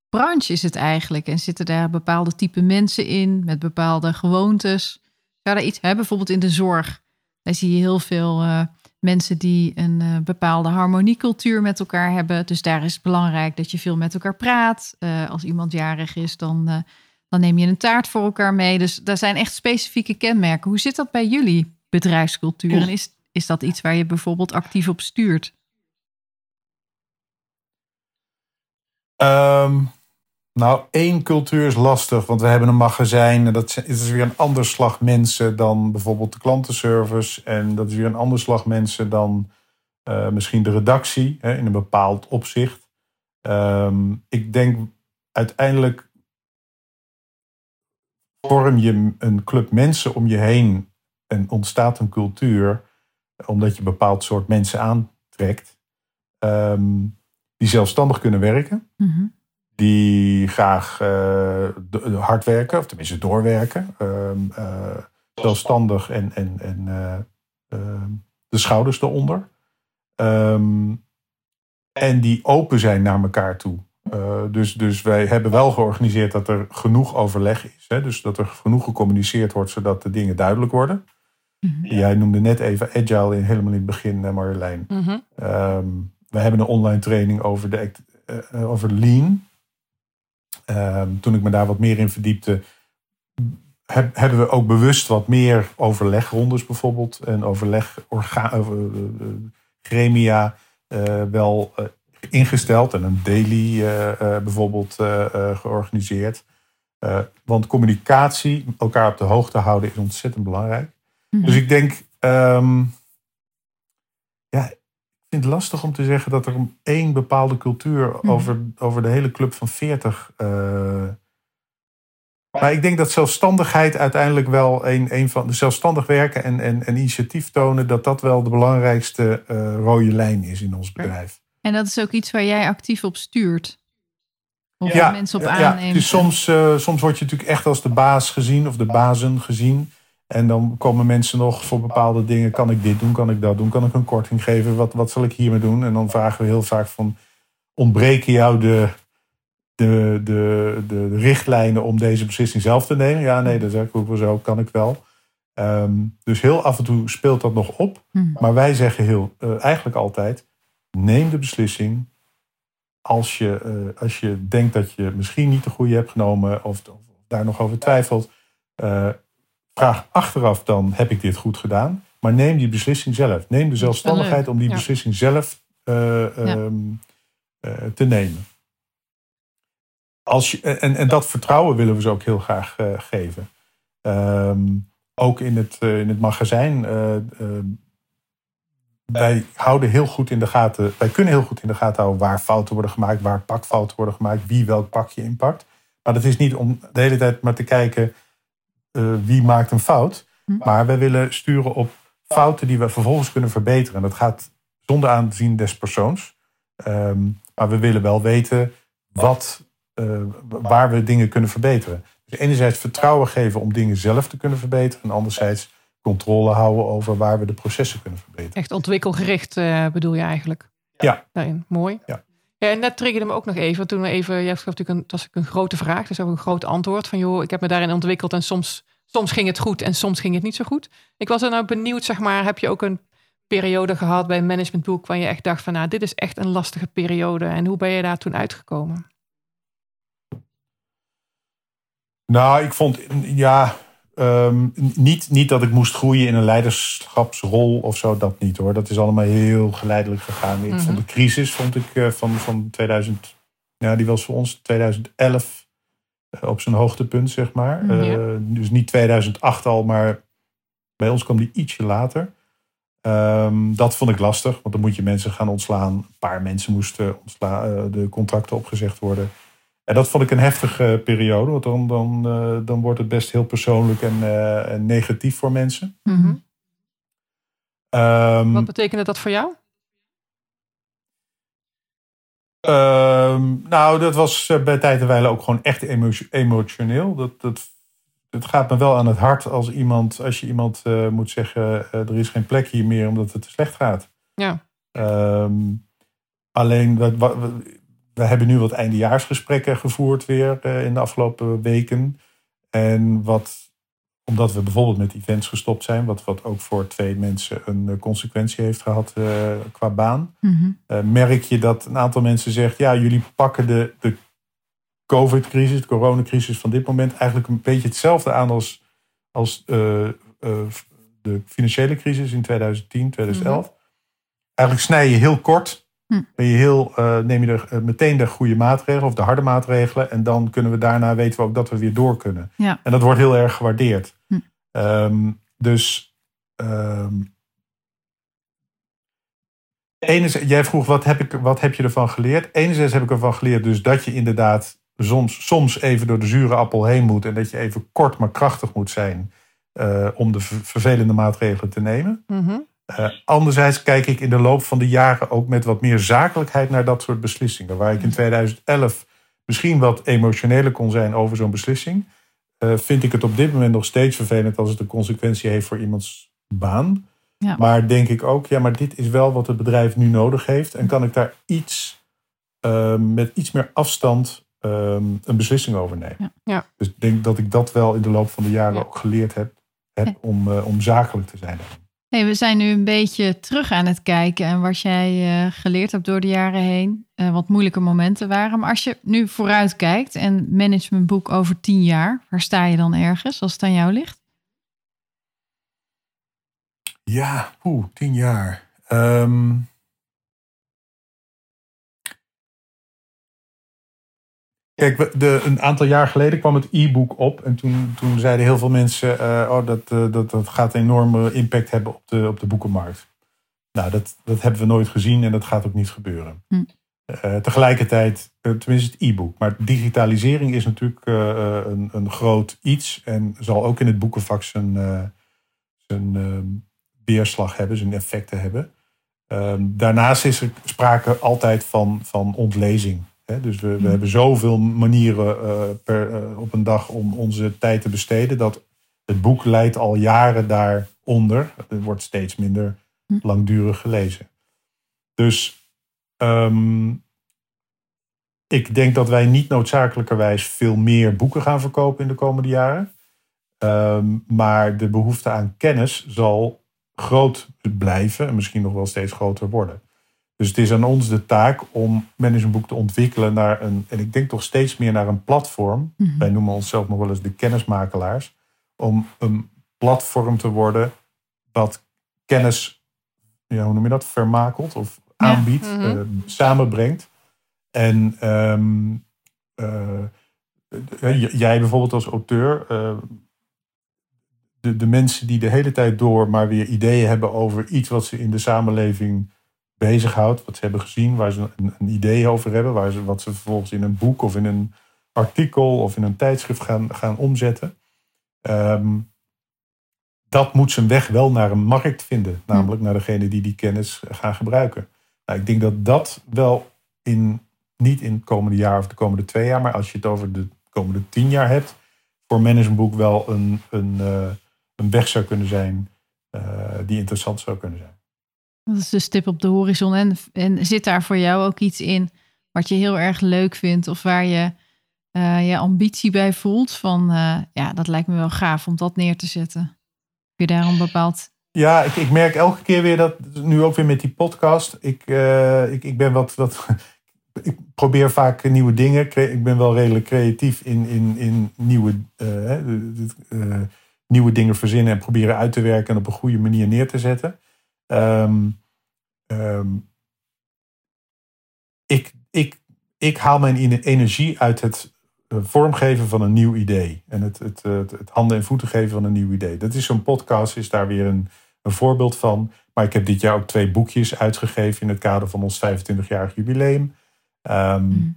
branche is het eigenlijk? En zitten daar bepaalde type mensen in met bepaalde gewoontes? Zou daar iets hebben? Bijvoorbeeld in de zorg. Daar zie je heel veel uh, mensen die een uh, bepaalde harmoniecultuur met elkaar hebben. Dus daar is het belangrijk dat je veel met elkaar praat. Als iemand jarig is, dan, dan neem je een taart voor elkaar mee. Dus daar zijn echt specifieke kenmerken. Hoe zit dat bij jullie bedrijfscultuur? En is, is dat iets waar je bijvoorbeeld actief op stuurt? Um, nou, één cultuur is lastig, want we hebben een magazijn en dat is weer een ander slag mensen dan bijvoorbeeld de klantenservice. En dat is weer een ander slag mensen dan uh, misschien de redactie hè, in een bepaald opzicht. Um, ik denk uiteindelijk vorm je een club mensen om je heen en ontstaat een cultuur omdat je een bepaald soort mensen aantrekt um, die zelfstandig kunnen werken. Mm -hmm die graag uh, hard werken, of tenminste doorwerken. Uh, uh, zelfstandig en, en, en de schouders eronder. Um, en die open zijn naar elkaar toe. Dus, dus wij hebben wel georganiseerd dat er genoeg overleg is. Hè? Dus dat er genoeg gecommuniceerd wordt, zodat de dingen duidelijk worden. Mhm. Mm -hmm. Jij noemde net even agile in, helemaal in het begin, Marjolein. Mm -hmm. um, we hebben een online training over, de, over lean. Um, toen ik me daar wat meer in verdiepte, heb, hebben we ook bewust wat meer overlegrondes bijvoorbeeld en overleg uh, uh, gremia wel ingesteld en een daily bijvoorbeeld georganiseerd. want communicatie, elkaar op de hoogte houden, is ontzettend belangrijk. Mhm. Dus ik denk, um, ja, ik vind het lastig om te zeggen dat er één bepaalde cultuur Mhm. over, over de hele club van 40. Uh, maar ik denk dat zelfstandigheid uiteindelijk wel een, een van de zelfstandig werken en, en, en initiatief tonen, dat dat wel de belangrijkste uh, rode lijn is in ons bedrijf. En dat is ook iets waar jij actief op stuurt. Of ja, mensen op ja, aanneemt. Dus soms, uh, soms word je natuurlijk echt als de baas gezien of de bazen gezien. En dan komen mensen nog voor bepaalde dingen. Kan ik dit doen? Kan ik dat doen? Kan ik een korting geven? Wat, wat zal ik hiermee doen? En dan vragen we heel vaak van... ontbreken jou de, de, de, de richtlijnen om deze beslissing zelf te nemen? Ja, nee, dat zeg ik ook wel zo. Kan ik wel. Um, dus heel af en toe speelt dat nog op. Hmm. Maar wij zeggen heel, uh, eigenlijk altijd... neem de beslissing als je, uh, als je denkt dat je misschien niet de goede hebt genomen... of, of daar nog over twijfelt... Uh, vraag achteraf dan, heb ik dit goed gedaan? Maar neem die beslissing zelf. Neem de zelfstandigheid om die Ja. beslissing zelf uh, Ja. um, uh, te nemen. Als je, en, en dat vertrouwen willen we ze ook heel graag geven. Um, ook in het, in het magazijn. Wij houden heel goed in de gaten. Wij kunnen heel goed in de gaten houden waar fouten worden gemaakt, waar pakfouten worden gemaakt, wie welk pakje inpakt. Maar dat is niet om de hele tijd maar te kijken uh, wie maakt een fout. Hm. Maar we willen sturen op fouten die we vervolgens kunnen verbeteren. En dat gaat zonder aanzien des persoons. Ehm, maar we willen wel weten wat, eh, waar we dingen kunnen verbeteren. Dus enerzijds vertrouwen geven om dingen zelf te kunnen verbeteren. En anderzijds controle houden over waar we de processen kunnen verbeteren. Echt ontwikkelgericht eh, bedoel je eigenlijk? Ja. Daarin. Mooi. Ja. Ja, en dat triggerde me ook nog even. Toen we even, jij gaf natuurlijk een, dat was een grote vraag, dus ook een groot antwoord van joh, ik heb me daarin ontwikkeld en soms, soms ging het goed en soms ging het niet zo goed. Ik was er nou benieuwd, zeg maar, heb je ook een periode gehad bij een managementboek waar je echt dacht van nou, dit is echt een lastige periode en hoe ben je daar toen uitgekomen? Nou, ik vond, ja, ehm, niet, niet dat ik moest groeien in een leiderschapsrol of zo, dat niet hoor. Dat is allemaal heel geleidelijk gegaan. Ik Mhm. vond de crisis, vond ik eh, van, van 2000, ja, die was voor ons 2011 eh, op zijn hoogtepunt, zeg maar. Mhm. Eh, dus niet 2008 al, maar bij ons kwam die ietsje later. Ehm, dat vond ik lastig, want dan moet je mensen gaan ontslaan. Een paar mensen moesten ontslaan, de contracten opgezegd worden. En dat vond ik een heftige periode, want dan, dan, eh, dan wordt het best heel persoonlijk en, eh, en negatief voor mensen. Mhm. Ehm, Wat betekende dat voor jou? Ehm, nou, dat was eh, bij tijd en wijle ook gewoon echt emo- emotioneel. Dat, dat, het gaat me wel aan het hart als iemand, als je iemand eh, moet zeggen, eh, er is geen plek hier meer omdat het te slecht gaat. Ja. Ehm, alleen, we, we, we hebben nu wat eindejaarsgesprekken gevoerd weer eh, in de afgelopen weken. En wat, omdat we bijvoorbeeld met events gestopt zijn, wat, wat ook voor twee mensen een eh, consequentie heeft gehad eh, qua baan Mhm. merk je dat een aantal mensen zegt: ja, jullie pakken de, de COVID-crisis, de coronacrisis van dit moment eigenlijk een beetje hetzelfde aan als, als de financiële crisis in 2010, 2011. Eigenlijk snij je heel kort. Hm. Ben je heel, eh, neem je er eh, meteen de goede maatregelen of de harde maatregelen. En dan kunnen we daarna weten we ook dat we weer door kunnen. Ja. En dat wordt heel erg gewaardeerd. Hm. Ehm, dus ehm, Enerzijds, jij vroeg wat heb, ik, wat heb je ervan geleerd? Enerzijds heb ik ervan geleerd dus dat je inderdaad soms, soms even door de zure appel heen moet. En dat je even kort maar krachtig moet zijn eh, om de ver- vervelende maatregelen te nemen. Mhm. Eh, anderzijds kijk ik in de loop van de jaren ook met wat meer zakelijkheid naar dat soort beslissingen. Waar ik in 2011 misschien wat emotioneler kon zijn over zo'n beslissing. eh, vind ik het op dit moment nog steeds vervelend als het een consequentie heeft voor iemands baan. Ja. Maar denk ik ook, ja, maar dit is wel wat het bedrijf nu nodig heeft. En kan ik daar iets ehm, met iets meer afstand ehm, een beslissing over nemen. Ja. Ja. Dus ik denk dat ik dat wel in de loop van de jaren Ja. ook geleerd heb, om, eh, om zakelijk te zijn. Hey, we zijn nu een beetje terug aan het kijken en wat jij eh, geleerd hebt door de jaren heen. eh, wat moeilijke momenten waren. Maar als je nu vooruit kijkt en managementboek over tien jaar, waar sta je dan ergens als het aan jou ligt? Ja, oeh, tien jaar. Ehm, kijk, de, een aantal jaar geleden kwam het e-book op. En toen, toen zeiden heel veel mensen... eh, oh, dat, eh, dat, dat gaat een enorme impact hebben op de, op de boekenmarkt. Nou, dat, dat hebben we nooit gezien en dat gaat ook niet gebeuren. Hm. Eh, tegelijkertijd, tenminste het e-book. Maar digitalisering is natuurlijk een, een groot iets. En zal ook in het boekenvak zijn, zijn ehm, weerslag hebben, zijn effecten hebben. Ehm, daarnaast is er sprake altijd van, van ontlezing. Dus we, we Mhm. hebben zoveel manieren eh, per, eh, op een dag om onze tijd te besteden. Dat het boek leidt al jaren daaronder. Het wordt steeds minder Hm. langdurig gelezen. Dus ehm, ik denk dat wij niet noodzakelijkerwijs veel meer boeken gaan verkopen in de komende jaren. Ehm, maar de behoefte aan kennis zal groot blijven en misschien nog wel steeds groter worden. Dus het is aan ons de taak om managementboek te ontwikkelen naar een, en ik denk toch steeds meer naar een platform. Mhm. Wij noemen onszelf nog wel eens de kennismakelaars. Om een platform te worden dat kennis, ja, hoe noem je dat, vermakelt of Ja. aanbiedt, Mhm. eh, samenbrengt. En ehm, eh, eh, jij bijvoorbeeld als auteur, de, de mensen die de hele tijd door maar weer ideeën hebben over iets wat ze in de samenleving bezighoudt, wat ze hebben gezien, waar ze een, een idee over hebben, waar ze, wat ze vervolgens in een boek of in een artikel of in een tijdschrift gaan, gaan omzetten. Ehm, dat moet zijn weg wel naar een markt vinden. Namelijk naar degene die die kennis gaan gebruiken. Nou, ik denk dat dat wel in, niet in het komende jaar of de komende twee jaar, maar als je het over de komende tien jaar hebt, voor managementboek wel een, een, uh, een weg zou kunnen zijn uh, die interessant zou kunnen zijn. Dat is de stip op de horizon. En, en zit daar voor jou ook iets in wat je heel erg leuk vindt of waar je uh, je ambitie bij voelt? Van ja, dat lijkt me wel gaaf om dat neer te zetten. Heb je daar een bepaald ja, ik, ik merk elke keer weer dat, nu ook weer met die podcast, ik, uh, ik, ik ben wat, wat, [laughs] ik probeer vaak nieuwe dingen. Ik ben wel redelijk creatief in, in, in nieuwe, nieuwe dingen verzinnen en proberen uit te werken en op een goede manier neer te zetten. Um, um, ik, ik, ik haal mijn energie uit het vormgeven van een nieuw idee. En het, het, het, het, handen en voeten geven van een nieuw idee. Dat is zo'n podcast, is daar weer een, een voorbeeld van. Maar ik heb dit jaar ook twee boekjes uitgegeven in het kader van ons 25-jarig jubileum. Um,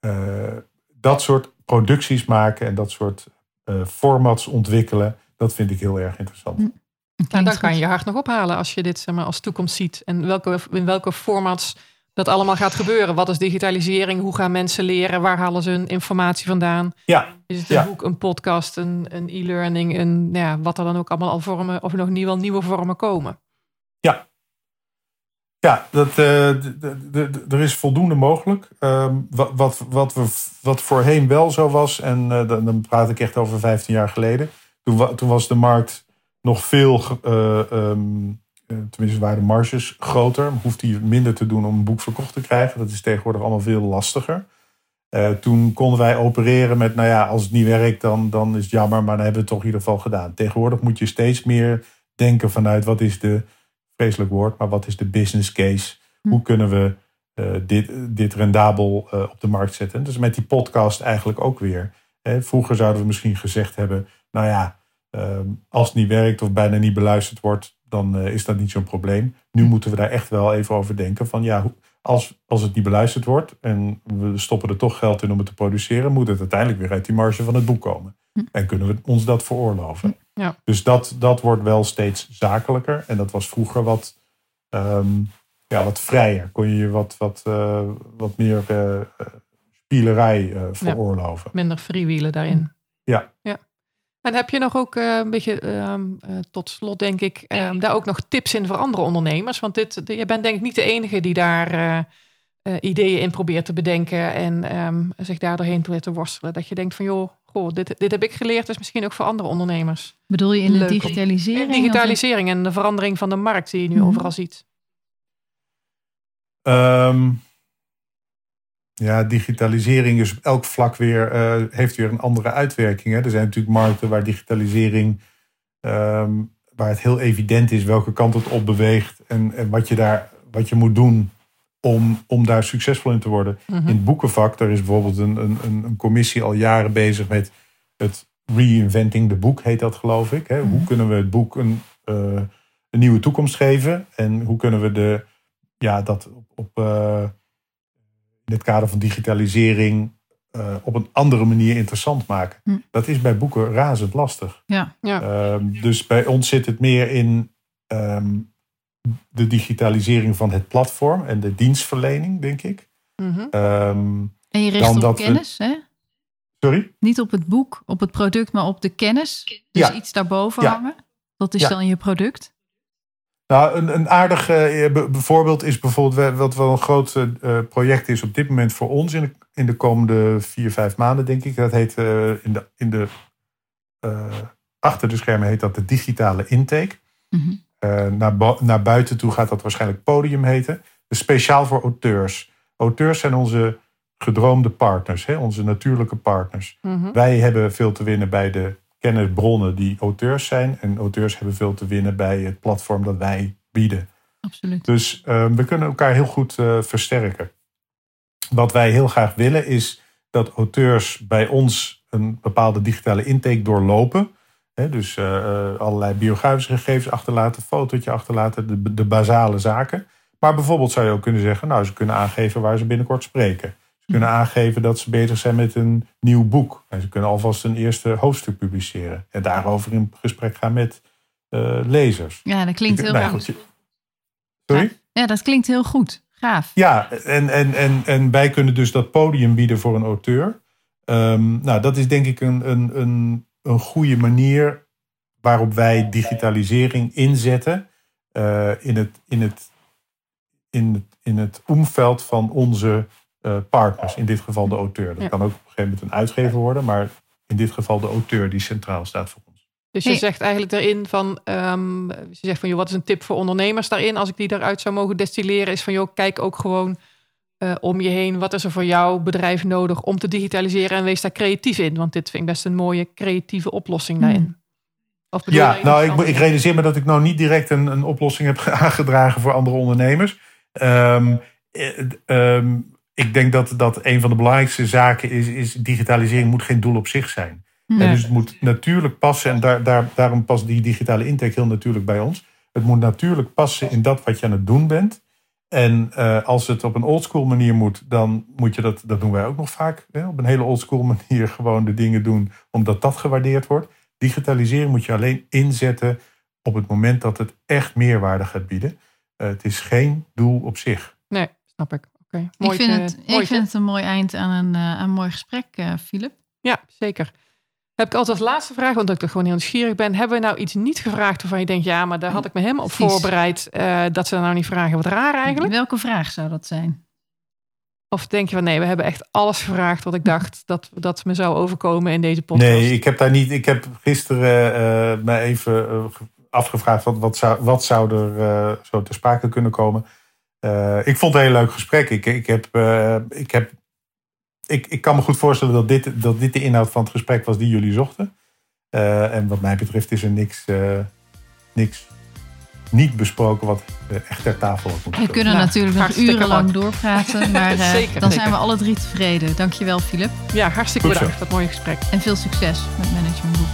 uh, dat soort producties maken en dat soort uh, formats ontwikkelen, dat vind ik heel erg interessant. Mm. Nou, dan kan je je hart nog ophalen als je dit zeg maar, als toekomst ziet. En welke, in welke formats dat allemaal gaat gebeuren. Wat is digitalisering? Hoe gaan mensen leren? Waar halen ze hun informatie vandaan? Ja. Is het een ja. boek, een podcast, een, een e-learning, een, ja, wat er dan ook allemaal al vormen, of nog niet wel nieuwe vormen komen? Ja. Ja, dat, uh, er is voldoende mogelijk. Um, wat, wat, wat, we, wat voorheen wel zo was, en uh, dan, dan praat ik echt over 15 jaar geleden. Toen, toen was de markt nog veel uh, um, uh, tenminste waren de marges groter. Hoeft hij minder te doen om een boek verkocht te krijgen. Dat is tegenwoordig allemaal veel lastiger. Uh, toen konden wij opereren met, nou ja, als het niet werkt, dan, dan is het jammer, maar dan hebben we het toch in ieder geval gedaan. Tegenwoordig moet je steeds meer denken vanuit wat is de, vreselijk woord, maar wat is de business case? Hm. Hoe kunnen we uh, dit, dit rendabel uh, op de markt zetten? Dus met die podcast eigenlijk ook weer. Hè, vroeger zouden we misschien gezegd hebben, nou ja, als het niet werkt of bijna niet beluisterd wordt, dan uh, is dat niet zo'n probleem. Nu moeten we daar echt wel even over denken. Van ja, als, als het niet beluisterd wordt en we stoppen er toch geld in om het te produceren, moet het uiteindelijk weer uit die marge van het boek komen. Hm. En kunnen we ons dat veroorloven. Ja. Dus dat, dat wordt wel steeds zakelijker. En dat was vroeger wat, um, ja, wat vrijer. Kon je je wat, wat, uh, wat meer uh, spielerij veroorloven. Ja, minder freewheelen daarin. Ja. ja. En heb je nog ook uh, een beetje, uh, uh, tot slot denk ik, ehm, daar ook nog tips in voor andere ondernemers? Want dit, je bent denk ik niet de enige die daar eh, ideeën in probeert te bedenken en um, zich daar doorheen te, te worstelen. Dat je denkt van joh, goh, dit, dit heb ik geleerd, dus misschien ook voor andere ondernemers. Bedoel je in Leuk de digitalisering? In digitalisering en de verandering van de markt die je nu mm -hmm. overal ziet. Um, ja, digitalisering is op elk vlak weer, uh, heeft weer een andere uitwerking. Hè. Er zijn natuurlijk markten waar digitalisering, um, waar het heel evident is welke kant het op beweegt en, en wat, je daar, wat je moet doen om, om daar succesvol in te worden. Mm -hmm. In het boekenvak, daar is bijvoorbeeld een, een, een commissie al jaren bezig met het reinventing the boek, heet dat geloof ik. Hè. Mm -hmm. Hoe kunnen we het boek een, uh, een nieuwe toekomst geven en hoe kunnen we de, ja, dat op, op uh, in het kader van digitalisering uh, op een andere manier interessant maken. Hm. Dat is bij boeken razend lastig. Ja. ja. Um, dus bij ons zit het meer in um, de digitalisering van het platform en de dienstverlening, denk ik. Mm -hmm. um, en je richt op kennis, we... hè? Sorry? Niet op het boek, op het product, maar op de kennis. Dus ja. iets daarboven Ja. hangen. Dat is Ja. dan je product. Nou, een, een aardig eh, be- voorbeeld is bijvoorbeeld wat wel een groot eh, project is op dit moment voor ons in de, in de komende vier, vijf maanden, denk ik. Dat heet eh, in de, in de eh, achter de schermen heet dat de digitale intake. Mhm. Eh, naar, naar buiten toe gaat dat waarschijnlijk podium heten. Dus speciaal voor auteurs. Auteurs zijn onze gedroomde partners, hè, onze natuurlijke partners. Mhm. Wij hebben veel te winnen bij de kennisbronnen die auteurs zijn. En auteurs hebben veel te winnen bij het platform dat wij bieden. Absoluut. Dus uh, we kunnen elkaar heel goed uh, versterken. Wat wij heel graag willen is dat auteurs bij ons een bepaalde digitale intake doorlopen. He, dus uh, allerlei biografische gegevens achterlaten, fotootje achterlaten, de, de basale zaken. Maar bijvoorbeeld zou je ook kunnen zeggen, nou ze kunnen aangeven waar ze binnenkort spreken. Kunnen aangeven dat ze bezig zijn met een nieuw boek. En ze kunnen alvast een eerste hoofdstuk publiceren. En daarover in gesprek gaan met eh, lezers. Ja, dat klinkt heel Nou, goed. Sorry? Ja, dat klinkt heel goed. Gaaf. Ja, en, en, en, en wij kunnen dus dat podium bieden voor een auteur. Ehm, nou, dat is denk ik een, een, een, een goede manier waarop wij digitalisering inzetten eh, in, het, in, het, in, het, in het omveld van onze eh, partners. In dit geval de auteur. Dat Ja. kan ook op een gegeven moment een uitgever worden, maar in dit geval de auteur die centraal staat voor ons. Dus je zegt eigenlijk daarin van, ehm, je zegt van, joh, wat is een tip voor ondernemers daarin? Als ik die daaruit zou mogen destilleren, is van, joh, kijk ook gewoon eh, om je heen. Wat is er voor jouw bedrijf nodig om te digitaliseren en wees daar creatief in? Want dit vind ik best een mooie creatieve oplossing Hmm. daarin. Ja, nou, ik, ik realiseer me dat ik nou niet direct een, een oplossing heb [laughs] aangedragen voor andere ondernemers. Ehm, ik denk dat, dat een van de belangrijkste zaken is, is digitalisering moet geen doel op zich zijn. Nee. En dus het moet natuurlijk passen, en daar, daar, daarom past die digitale intake heel natuurlijk bij ons. Het moet natuurlijk passen in dat wat je aan het doen bent. En eh, als het op een oldschool manier moet, dan moet je dat, dat doen wij ook nog vaak, hè, op een hele oldschool [laughs] manier gewoon de dingen doen, omdat dat gewaardeerd wordt. Digitalisering moet je alleen inzetten op het moment dat het echt meerwaarde gaat bieden. Eh, het is geen doel op zich. Nee, snap ik. Ik vind, te- het, mooi ik vind het een mooi eind aan een, eh, een mooi gesprek, eh Philip. Ja, zeker. Heb ik altijd als laatste vraag, want ik toch gewoon heel nieuwsgierig ben. Hebben we nou iets niet gevraagd waarvan je denkt, ja, maar daar had ik me helemaal op voorbereid. eh, dat ze nou niet vragen, wat raar eigenlijk. Welke vraag zou dat zijn? Of denk je van, nee, we hebben echt alles gevraagd wat ik dacht dat, dat me zou overkomen in deze podcast. Nee, ik heb daar niet. Ik heb gisteren eh me even eh, ge- afgevraagd wat, wat, zou, wat zou er eh, zo ter sprake kunnen komen. Eh, ik vond het een heel leuk gesprek. Ik, ik, heb, eh, ik, heb, ik, ik kan me goed voorstellen dat dit, dat dit de inhoud van het gesprek was die jullie zochten. Eh, en wat mij betreft is er niks, eh, niks niet besproken wat echt ter tafel moeten We kunnen Nou, natuurlijk nog urenlang doorpraten, [laughs] maar eh, Zeker, dan zeker. zijn we alle drie tevreden. Dankjewel, Philip. Ja, hartstikke Goed zo. bedankt. Dat mooie gesprek. En veel succes met Management Boek.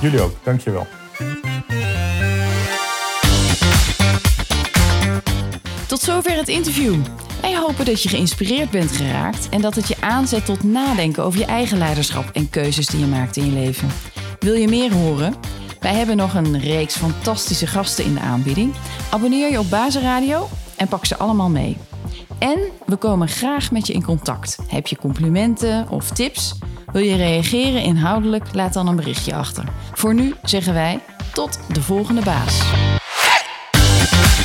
Jullie ook, dankjewel. Tot zover het interview. Wij hopen dat je geïnspireerd bent geraakt en dat het je aanzet tot nadenken over je eigen leiderschap en keuzes die je maakt in je leven. Wil je meer horen? Wij hebben nog een reeks fantastische gasten in de aanbieding. Abonneer je op Bazenradio en pak ze allemaal mee. En we komen graag met je in contact. Heb je complimenten of tips? Wil je reageren inhoudelijk? Laat dan een berichtje achter. Voor nu zeggen wij tot de volgende baas.